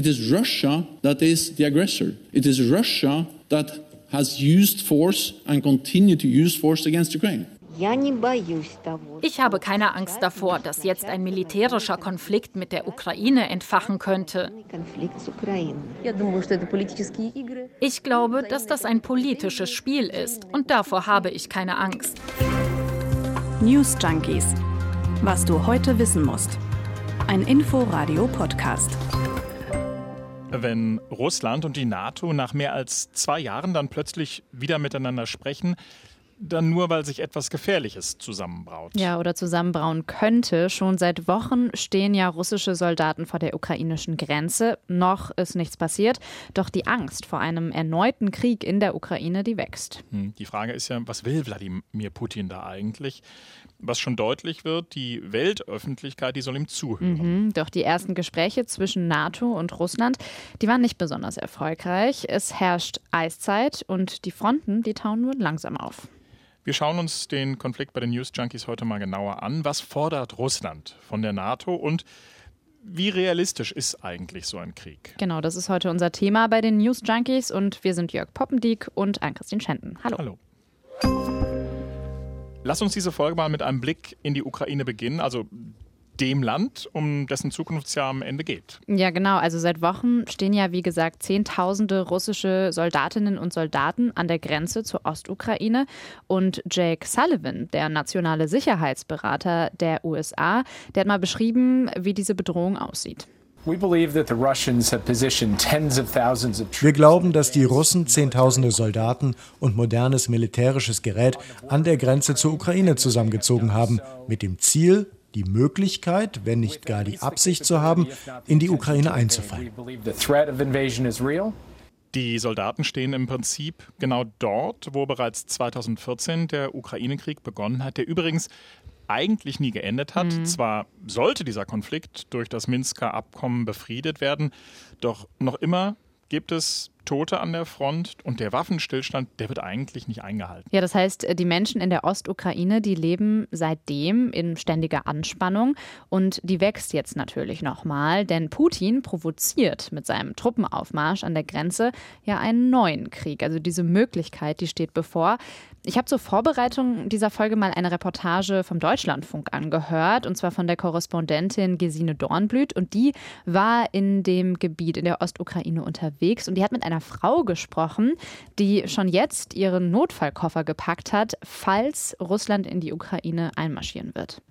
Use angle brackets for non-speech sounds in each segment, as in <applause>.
It is Russia that is the aggressor. It is Russia that has used force and continue to use force against Ukraine. Ich habe keine Angst davor, dass jetzt ein militärischer Konflikt mit der Ukraine entfachen könnte. Ich glaube, dass das ein politisches Spiel ist und davor habe ich keine Angst. News Junkies. Was du heute wissen musst. Ein Info-Radio-Podcast. Wenn Russland und die NATO nach mehr als zwei Jahren dann plötzlich wieder miteinander sprechen, dann nur, weil sich etwas Gefährliches zusammenbraut. Ja, oder zusammenbrauen könnte. Schon seit Wochen stehen ja russische Soldaten vor der ukrainischen Grenze. Noch ist nichts passiert. Doch die Angst vor einem erneuten Krieg in der Ukraine, die wächst. Hm, die Frage ist ja, was will Wladimir Putin da eigentlich? Was schon deutlich wird, die Weltöffentlichkeit, die soll ihm zuhören. Mhm, doch die ersten Gespräche zwischen NATO und Russland, die waren nicht besonders erfolgreich. Es herrscht Eiszeit und die Fronten, die tauen nur langsam auf. Wir schauen uns den Konflikt bei den News Junkies heute mal genauer an. Was fordert Russland von der NATO und wie realistisch ist eigentlich so ein Krieg? Genau, das ist heute unser Thema bei den News Junkies und wir sind Jörg Poppendiek und Ann-Christine Schenten. Hallo. Hallo. Lass uns diese Folge mal mit einem Blick in die Ukraine beginnen. Also dem Land, um dessen Zukunftsjahr am Ende geht. Ja, genau. Also seit Wochen stehen ja, wie gesagt, Zehntausende russische Soldatinnen und Soldaten an der Grenze zur Ostukraine. Und Jake Sullivan, der nationale Sicherheitsberater der USA, der hat mal beschrieben, wie diese Bedrohung aussieht. Wir glauben, dass die Russen Zehntausende Soldaten und modernes militärisches Gerät an der Grenze zur Ukraine zusammengezogen haben, mit dem Ziel, die Möglichkeit, wenn nicht gar die Absicht zu haben, in die Ukraine einzufallen. Die Soldaten stehen im Prinzip genau dort, wo bereits 2014 der Ukraine-Krieg begonnen hat, der übrigens eigentlich nie geendet hat. Mhm. Zwar sollte dieser Konflikt durch das Minsker Abkommen befriedet werden, doch noch immer gibt es Tote an der Front und der Waffenstillstand, der wird eigentlich nicht eingehalten. Ja, das heißt, die Menschen in der Ostukraine, die leben seitdem in ständiger Anspannung und die wächst jetzt natürlich nochmal, denn Putin provoziert mit seinem Truppenaufmarsch an der Grenze ja einen neuen Krieg. Also diese Möglichkeit, die steht bevor. Ich habe zur Vorbereitung dieser Folge mal eine Reportage vom Deutschlandfunk angehört, und zwar von der Korrespondentin Gesine Dornblüt. Und die war in dem Gebiet in der Ostukraine unterwegs und die hat mit einer Frau gesprochen, die schon jetzt ihren Notfallkoffer gepackt hat, falls Russland in die Ukraine einmarschieren wird.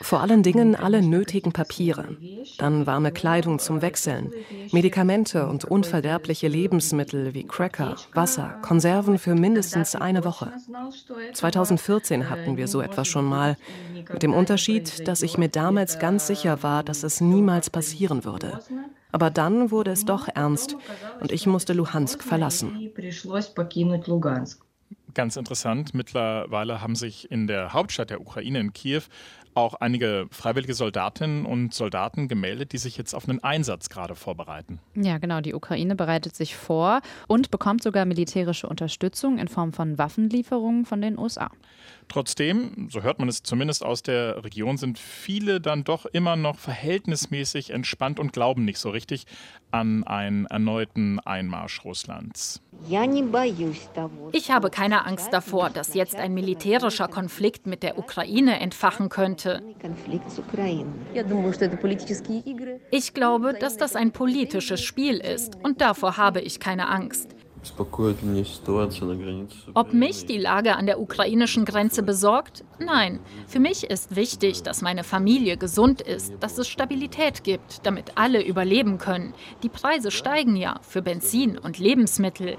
Vor allen Dingen alle nötigen Papiere, dann warme Kleidung zum Wechseln, Medikamente und unverderbliche Lebensmittel wie Cracker, Wasser, Konserven für mindestens eine Woche. 2014 hatten wir so etwas schon mal, mit dem Unterschied, dass ich mir damals ganz sicher war, dass es niemals passieren würde. Aber dann wurde es doch ernst und ich musste Luhansk verlassen. Ganz interessant, mittlerweile haben sich in der Hauptstadt der Ukraine, in Kiew, auch einige freiwillige Soldatinnen und Soldaten gemeldet, die sich jetzt auf einen Einsatz gerade vorbereiten. Ja, genau. Die Ukraine bereitet sich vor und bekommt sogar militärische Unterstützung in Form von Waffenlieferungen von den USA. Trotzdem, so hört man es zumindest aus der Region, sind viele dann doch immer noch verhältnismäßig entspannt und glauben nicht so richtig an einen erneuten Einmarsch Russlands. Ich habe keine Angst davor, dass jetzt ein militärischer Konflikt mit der Ukraine entfachen könnte. Ich glaube, dass das ein politisches Spiel ist und davor habe ich keine Angst. Ob mich die Lage an der ukrainischen Grenze besorgt? Nein. Für mich ist wichtig, dass meine Familie gesund ist, dass es Stabilität gibt, damit alle überleben können. Die Preise steigen ja für Benzin und Lebensmittel.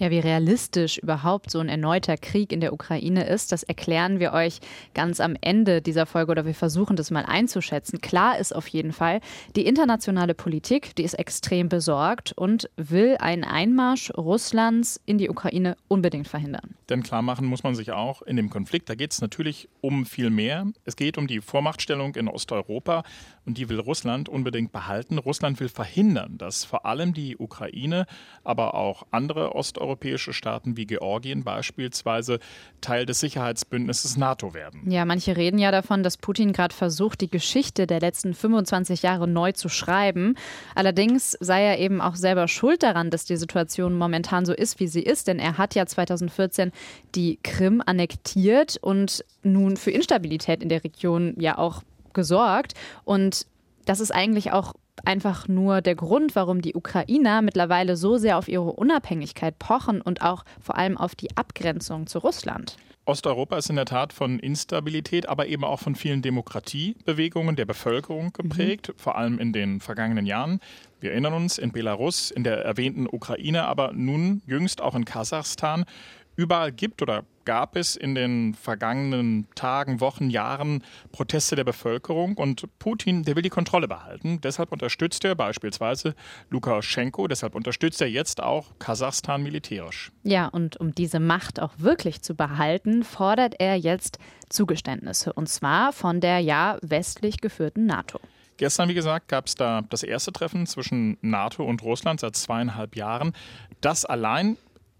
Ja, wie realistisch überhaupt so ein erneuter Krieg in der Ukraine ist, das erklären wir euch ganz am Ende dieser Folge oder wir versuchen das mal einzuschätzen. Klar ist auf jeden Fall, die internationale Politik, die ist extrem besorgt und will einen Einmarsch Russlands in die Ukraine unbedingt verhindern. Denn klar machen muss man sich auch in dem Konflikt, da geht es natürlich um viel mehr. Es geht um die Vormachtstellung in Osteuropa und die will Russland unbedingt behalten. Russland will verhindern, dass vor allem die Ukraine, aber auch andere Osteuropa osteuropäische Staaten wie Georgien beispielsweise Teil des Sicherheitsbündnisses NATO werden. Ja, manche reden ja davon, dass Putin gerade versucht, die Geschichte der letzten 25 Jahre neu zu schreiben. Allerdings sei er eben auch selber schuld daran, dass die Situation momentan so ist, wie sie ist, denn er hat ja 2014 die Krim annektiert und nun für Instabilität in der Region ja auch gesorgt. Und das ist eigentlich auch einfach nur der Grund, warum die Ukrainer mittlerweile so sehr auf ihre Unabhängigkeit pochen und auch vor allem auf die Abgrenzung zu Russland. Osteuropa ist in der Tat von Instabilität, aber eben auch von vielen Demokratiebewegungen der Bevölkerung geprägt, mhm. vor allem in den vergangenen Jahren. Wir erinnern uns in Belarus, in der erwähnten Ukraine, aber nun jüngst auch in Kasachstan. Überall gibt oder gab es in den vergangenen Tagen, Wochen, Jahren Proteste der Bevölkerung und Putin, der will die Kontrolle behalten. Deshalb unterstützt er beispielsweise Lukaschenko, deshalb unterstützt er jetzt auch Kasachstan militärisch. Ja, und um diese Macht auch wirklich zu behalten, fordert er jetzt Zugeständnisse und zwar von der ja westlich geführten NATO. Gestern, wie gesagt, gab es da das erste Treffen zwischen NATO und Russland seit zweieinhalb Jahren. Das allein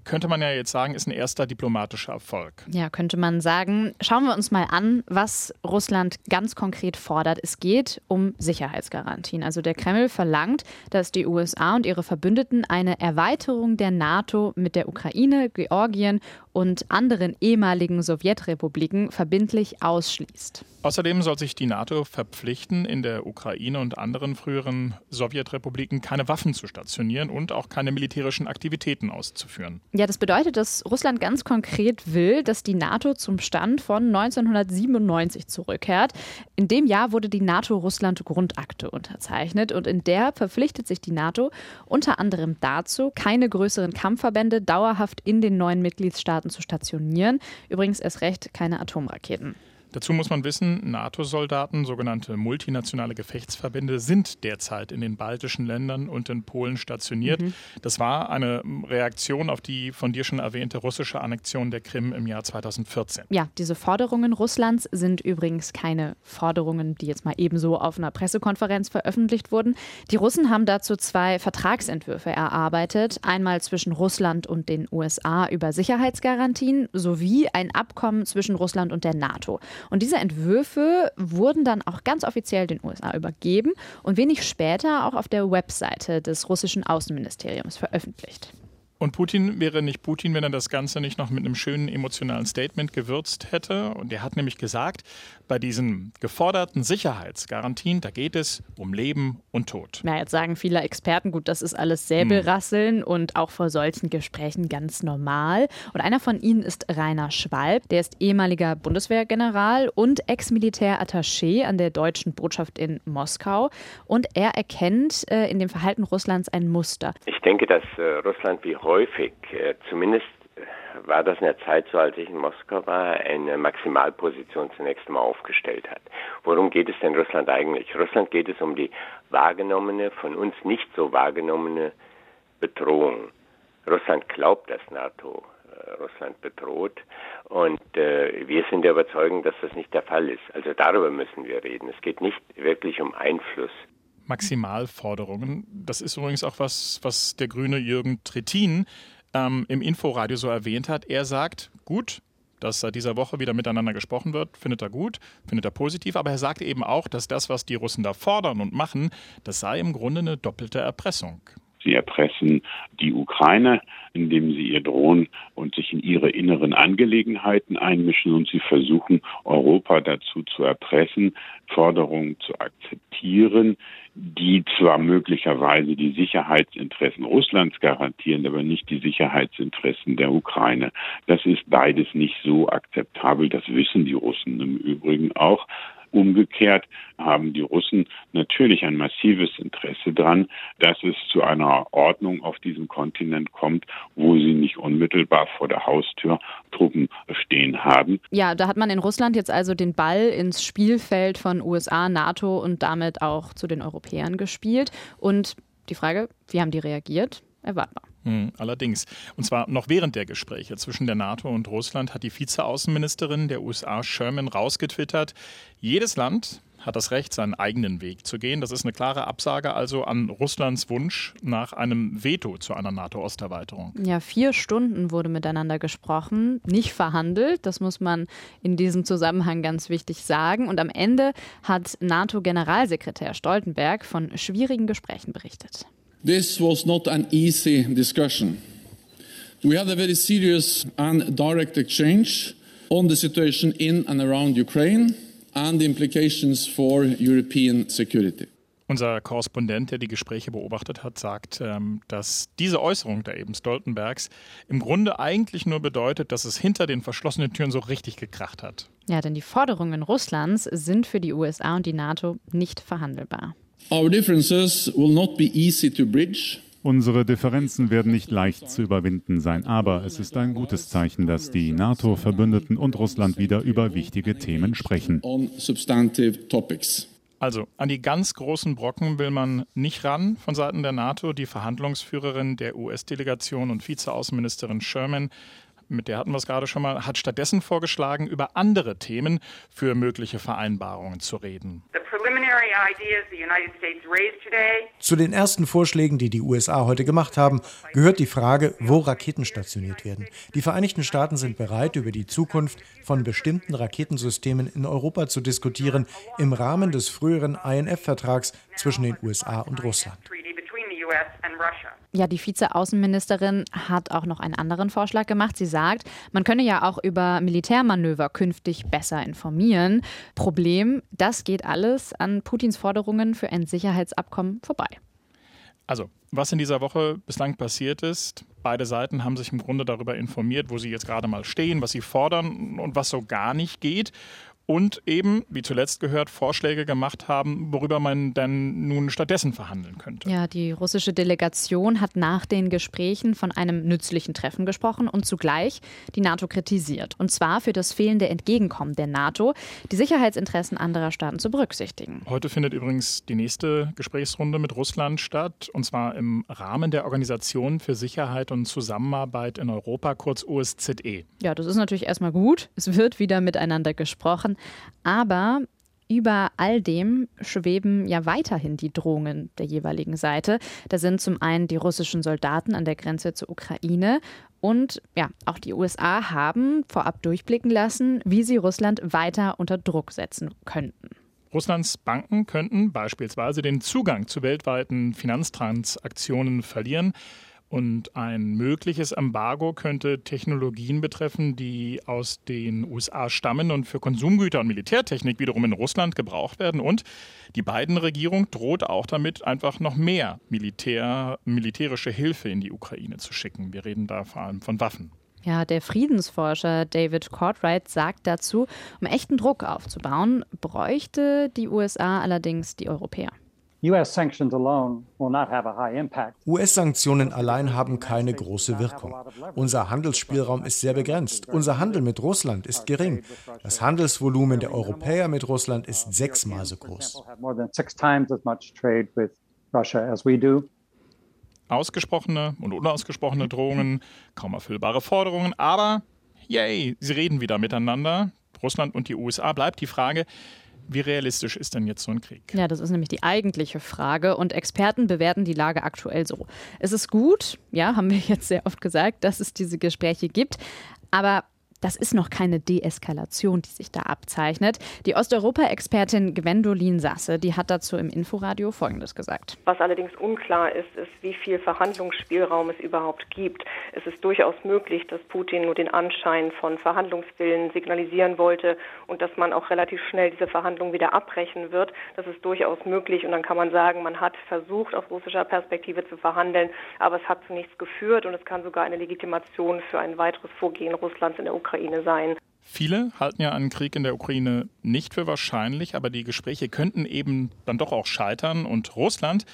könnte man ja jetzt sagen, ist ein erster diplomatischer Erfolg. Ja, könnte man sagen. Schauen wir uns mal an, was Russland ganz konkret fordert. Es geht um Sicherheitsgarantien. Also der Kreml verlangt, dass die USA und ihre Verbündeten eine Erweiterung der NATO mit der Ukraine, Georgien und anderen ehemaligen Sowjetrepubliken verbindlich ausschließt. Außerdem soll sich die NATO verpflichten, in der Ukraine und anderen früheren Sowjetrepubliken keine Waffen zu stationieren und auch keine militärischen Aktivitäten auszuführen. Ja, das bedeutet, dass Russland ganz konkret will, dass die NATO zum Stand von 1997 zurückkehrt. In dem Jahr wurde die NATO-Russland-Grundakte unterzeichnet und in der verpflichtet sich die NATO unter anderem dazu, keine größeren Kampfverbände dauerhaft in den neuen Mitgliedstaaten zu stationieren. Übrigens erst recht keine Atomraketen. Dazu muss man wissen, NATO-Soldaten, sogenannte multinationale Gefechtsverbände, sind derzeit in den baltischen Ländern und in Polen stationiert. Mhm. Das war eine Reaktion auf die von dir schon erwähnte russische Annexion der Krim im Jahr 2014. Ja, diese Forderungen Russlands sind übrigens keine Forderungen, die jetzt mal ebenso auf einer Pressekonferenz veröffentlicht wurden. Die Russen haben dazu zwei Vertragsentwürfe erarbeitet. Einmal zwischen Russland und den USA über Sicherheitsgarantien sowie ein Abkommen zwischen Russland und der NATO. Und diese Entwürfe wurden dann auch ganz offiziell den USA übergeben und wenig später auch auf der Webseite des russischen Außenministeriums veröffentlicht. Und Putin wäre nicht Putin, wenn er das Ganze nicht noch mit einem schönen emotionalen Statement gewürzt hätte. Und er hat nämlich gesagt, bei diesen geforderten Sicherheitsgarantien, da geht es um Leben und Tod. Na, jetzt sagen viele Experten, gut, das ist alles Säbelrasseln hm. und auch vor solchen Gesprächen ganz normal. Und einer von ihnen ist Rainer Schwalb, der ist ehemaliger Bundeswehrgeneral und Ex-Militär-Attaché an der deutschen Botschaft in Moskau. Und er erkennt äh, in dem Verhalten Russlands ein Muster. Ich denke, dass äh, Russland wie häufig, äh, zumindest war das in der Zeit so, als ich in Moskau war, eine Maximalposition zunächst mal aufgestellt hat. Worum geht es denn Russland eigentlich? Russland geht es um die wahrgenommene, von uns nicht so wahrgenommene Bedrohung. Russland glaubt, dass NATO äh, Russland bedroht und äh, wir sind der Überzeugung, dass das nicht der Fall ist. Also darüber müssen wir reden. Es geht nicht wirklich um Einfluss. Maximalforderungen. Das ist übrigens auch was, was der grüne Jürgen Trittin ähm, im Inforadio so erwähnt hat. Er sagt, gut, dass seit dieser Woche wieder miteinander gesprochen wird, findet er gut, findet er positiv, aber er sagt eben auch, dass das, was die Russen da fordern und machen, das sei im Grunde eine doppelte Erpressung. Sie erpressen die Ukraine, indem sie ihr drohen und sich in ihre inneren Angelegenheiten einmischen und sie versuchen, Europa dazu zu erpressen, Forderungen zu akzeptieren, die zwar möglicherweise die Sicherheitsinteressen Russlands garantieren, aber nicht die Sicherheitsinteressen der Ukraine. Das ist beides nicht so akzeptabel, das wissen die Russen im Übrigen auch. Umgekehrt haben die Russen natürlich ein massives Interesse daran, dass es zu einer Ordnung auf diesem Kontinent kommt, wo sie nicht unmittelbar vor der Haustür Truppen stehen haben. Ja, da hat man in Russland jetzt also den Ball ins Spielfeld von USA, NATO und damit auch zu den Europäern gespielt. Und die Frage, wie haben die reagiert? Erwartbar. Hm, allerdings. Und zwar noch während der Gespräche zwischen der NATO und Russland hat die Vizeaußenministerin der USA Sherman rausgetwittert, jedes Land, hat das Recht, seinen eigenen Weg zu gehen. Das ist eine klare Absage also an Russlands Wunsch nach einem Veto zu einer NATO-Osterweiterung. Ja, vier Stunden wurde miteinander gesprochen, nicht verhandelt. Das muss man in diesem Zusammenhang ganz wichtig sagen. Und am Ende hat NATO-Generalsekretär Stoltenberg von schwierigen Gesprächen berichtet. This was not an easy discussion. We had a very serious and direct exchange on the situation in and around Ukraine and the implications for European security. Unser Korrespondent, der die Gespräche beobachtet hat, sagt, ähm, dass diese Äußerung da eben Stoltenbergs im Grunde eigentlich nur bedeutet, dass es hinter den verschlossenen Türen so richtig gekracht hat. Ja, denn die Forderungen Russlands sind für die USA und die NATO nicht verhandelbar. Our differences will not be easy to bridge. Unsere Differenzen werden nicht leicht zu überwinden sein, aber es ist ein gutes Zeichen, dass die NATO-Verbündeten und Russland wieder über wichtige Themen sprechen. Also an die ganz großen Brocken will man nicht ran von Seiten der NATO. Die Verhandlungsführerin der US-Delegation und Vizeaußenministerin Sherman mit der hatten wir es gerade schon mal, hat stattdessen vorgeschlagen, über andere Themen für mögliche Vereinbarungen zu reden. Zu den ersten Vorschlägen, die die USA heute gemacht haben, gehört die Frage, wo Raketen stationiert werden. Die Vereinigten Staaten sind bereit, über die Zukunft von bestimmten Raketensystemen in Europa zu diskutieren, im Rahmen des früheren INF-Vertrags zwischen den USA und Russland. Ja, die Vizeaußenministerin hat auch noch einen anderen Vorschlag gemacht. Sie sagt, man könne ja auch über Militärmanöver künftig besser informieren. Problem, das geht alles an Putins Forderungen für ein Sicherheitsabkommen vorbei. Also, was in dieser Woche bislang passiert ist, beide Seiten haben sich im Grunde darüber informiert, wo sie jetzt gerade mal stehen, was sie fordern und was so gar nicht geht und eben, wie zuletzt gehört, Vorschläge gemacht haben, worüber man dann nun stattdessen verhandeln könnte. Ja, die russische Delegation hat nach den Gesprächen von einem nützlichen Treffen gesprochen und zugleich die NATO kritisiert. Und zwar für das fehlende Entgegenkommen der NATO, die Sicherheitsinteressen anderer Staaten zu berücksichtigen. Heute findet übrigens die nächste Gesprächsrunde mit Russland statt, und zwar im Rahmen der Organisation für Sicherheit und Zusammenarbeit in Europa, kurz OSZE. Ja, das ist natürlich erstmal gut. Es wird wieder miteinander gesprochen. Aber über all dem schweben ja weiterhin die Drohungen der jeweiligen Seite. Da sind zum einen die russischen Soldaten an der Grenze zur Ukraine und ja, auch die USA haben vorab durchblicken lassen, wie sie Russland weiter unter Druck setzen könnten. Russlands Banken könnten beispielsweise den Zugang zu weltweiten Finanztransaktionen verlieren. Und ein mögliches Embargo könnte Technologien betreffen, die aus den USA stammen und für Konsumgüter und Militärtechnik wiederum in Russland gebraucht werden. Und die Biden-Regierung droht auch damit, einfach noch mehr Militär, militärische Hilfe in die Ukraine zu schicken. Wir reden da vor allem von Waffen. Ja, der Friedensforscher David Courtwright sagt dazu, um echten Druck aufzubauen, bräuchte die USA allerdings die Europäer. US-Sanktionen allein haben keine große Wirkung. Unser Handelsspielraum ist sehr begrenzt. Unser Handel mit Russland ist gering. Das Handelsvolumen der Europäer mit Russland ist sechsmal so groß. Ausgesprochene und unausgesprochene Drohungen, kaum erfüllbare Forderungen, aber yay, sie reden wieder miteinander. Russland und die USA bleibt die Frage, wie realistisch ist denn jetzt so ein Krieg? Ja, das ist nämlich die eigentliche Frage. Und Experten bewerten die Lage aktuell so. Es ist gut, ja, haben wir jetzt sehr oft gesagt, dass es diese Gespräche gibt. Aber das ist noch keine Deeskalation, die sich da abzeichnet. Die Osteuropa-Expertin Gwendolin Sasse, die hat dazu im Inforadio Folgendes gesagt. Was allerdings unklar ist, ist, wie viel Verhandlungsspielraum es überhaupt gibt. Es ist durchaus möglich, dass Putin nur den Anschein von Verhandlungswillen signalisieren wollte und dass man auch relativ schnell diese Verhandlungen wieder abbrechen wird. Das ist durchaus möglich und dann kann man sagen, man hat versucht, aus russischer Perspektive zu verhandeln, aber es hat zu nichts geführt und es kann sogar eine Legitimation für ein weiteres Vorgehen Russlands in der Ukraine Ukraine sein. Viele halten ja einen Krieg in der Ukraine nicht für wahrscheinlich, aber die Gespräche könnten eben dann doch auch scheitern und Russland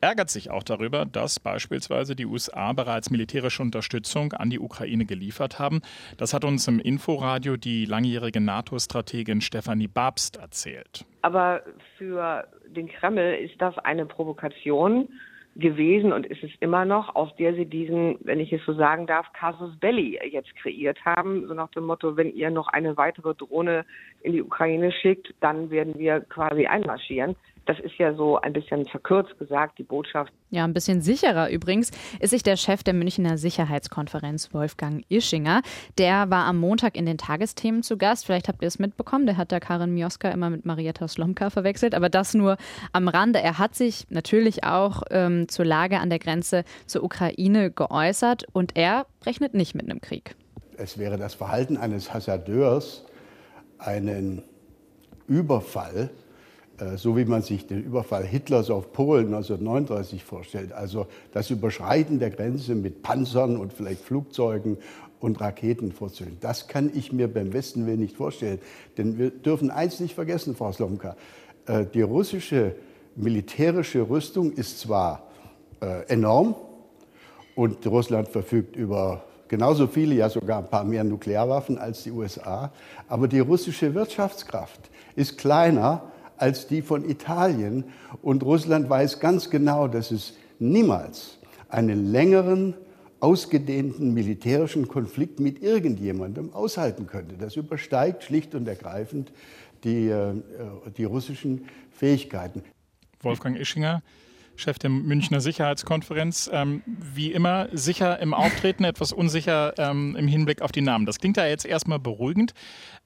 ärgert sich auch darüber, dass beispielsweise die USA bereits militärische Unterstützung an die Ukraine geliefert haben. Das hat uns im Inforadio die langjährige NATO-Strategin Stefanie Babst erzählt. Aber für den Kreml ist das eine Provokation, gewesen und ist es immer noch, aus der sie diesen, wenn ich es so sagen darf, Casus Belli jetzt kreiert haben. So nach dem Motto, wenn ihr noch eine weitere Drohne in die Ukraine schickt, dann werden wir quasi einmarschieren. Das ist ja so ein bisschen verkürzt gesagt, die Botschaft. Ja, ein bisschen sicherer übrigens ist sich der Chef der Münchner Sicherheitskonferenz, Wolfgang Ischinger. Der war am Montag in den Tagesthemen zu Gast. Vielleicht habt ihr es mitbekommen. Der hat da Karin Mioska immer mit Marietta Slomka verwechselt. Aber das nur am Rande. Er hat sich natürlich auch ähm, zur Lage an der Grenze zur Ukraine geäußert. Und er rechnet nicht mit einem Krieg. Es wäre das Verhalten eines Hasardeurs, einen Überfall so wie man sich den Überfall Hitlers auf Polen 1939 vorstellt. Also das Überschreiten der Grenze mit Panzern und vielleicht Flugzeugen und Raketen vorzustellen. Das kann ich mir beim Westen will nicht vorstellen. Denn wir dürfen eins nicht vergessen, Frau Slomka. Äh, die russische militärische Rüstung ist zwar äh, enorm und Russland verfügt über genauso viele, ja sogar ein paar mehr Nuklearwaffen als die USA, aber die russische Wirtschaftskraft ist kleiner als die von Italien. Und Russland weiß ganz genau, dass es niemals einen längeren, ausgedehnten militärischen Konflikt mit irgendjemandem aushalten könnte. Das übersteigt schlicht und ergreifend die, äh, die russischen Fähigkeiten. Wolfgang Ischinger, Chef der Münchner Sicherheitskonferenz. Ähm, wie immer sicher im Auftreten, etwas unsicher ähm, im Hinblick auf die Namen. Das klingt ja jetzt erstmal beruhigend.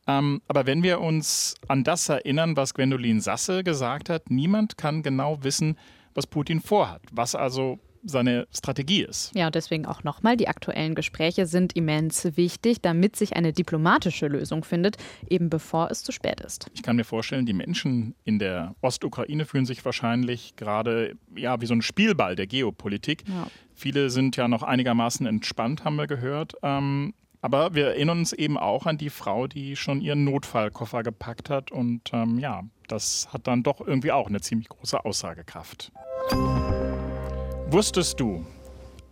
Ähm, aber wenn wir uns an das erinnern, was Gwendolin Sasse gesagt hat, niemand kann genau wissen, was Putin vorhat, was also seine Strategie ist. Ja, deswegen auch nochmal, die aktuellen Gespräche sind immens wichtig, damit sich eine diplomatische Lösung findet, eben bevor es zu spät ist. Ich kann mir vorstellen, die Menschen in der Ostukraine fühlen sich wahrscheinlich gerade ja, wie so ein Spielball der Geopolitik. Ja. Viele sind ja noch einigermaßen entspannt, haben wir gehört. Ähm, aber wir erinnern uns eben auch an die Frau, die schon ihren Notfallkoffer gepackt hat. Und ähm, ja, das hat dann doch irgendwie auch eine ziemlich große Aussagekraft. Wusstest du,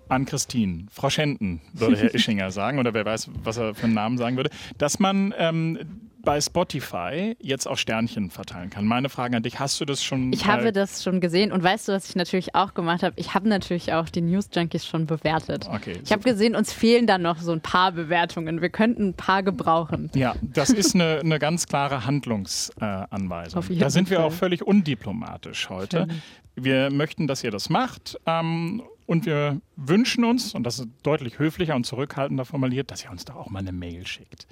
an Christine, Frau Schenten, würde Herr <laughs> Ischinger sagen, oder wer weiß, was er für einen Namen sagen würde, dass man ähm, bei Spotify jetzt auch Sternchen verteilen kann. Meine Frage an dich, hast du das schon? Ich habe das schon gesehen und weißt du, was ich natürlich auch gemacht habe? Ich habe natürlich auch die News Junkies schon bewertet. Okay, ich habe gesehen, uns fehlen da noch so ein paar Bewertungen. Wir könnten ein paar gebrauchen. Ja, das ist eine, eine ganz klare Handlungsanweisung. Äh, da sind wir auch völlig undiplomatisch heute. Wir möchten, dass ihr das macht. Ähm, und wir wünschen uns, und das ist deutlich höflicher und zurückhaltender formuliert, dass ihr uns doch auch mal eine Mail schickt.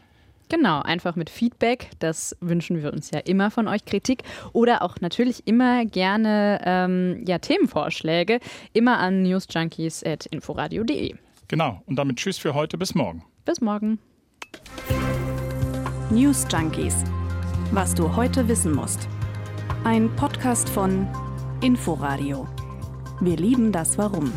Genau, einfach mit Feedback. Das wünschen wir uns ja immer von euch. Kritik oder auch natürlich immer gerne ähm, ja, Themenvorschläge. Immer an newsjunkies.inforadio.de. Genau, und damit Tschüss für heute. Bis morgen. Bis morgen. News Junkies. Was du heute wissen musst. Ein Podcast von Inforadio. Wir lieben das Warum.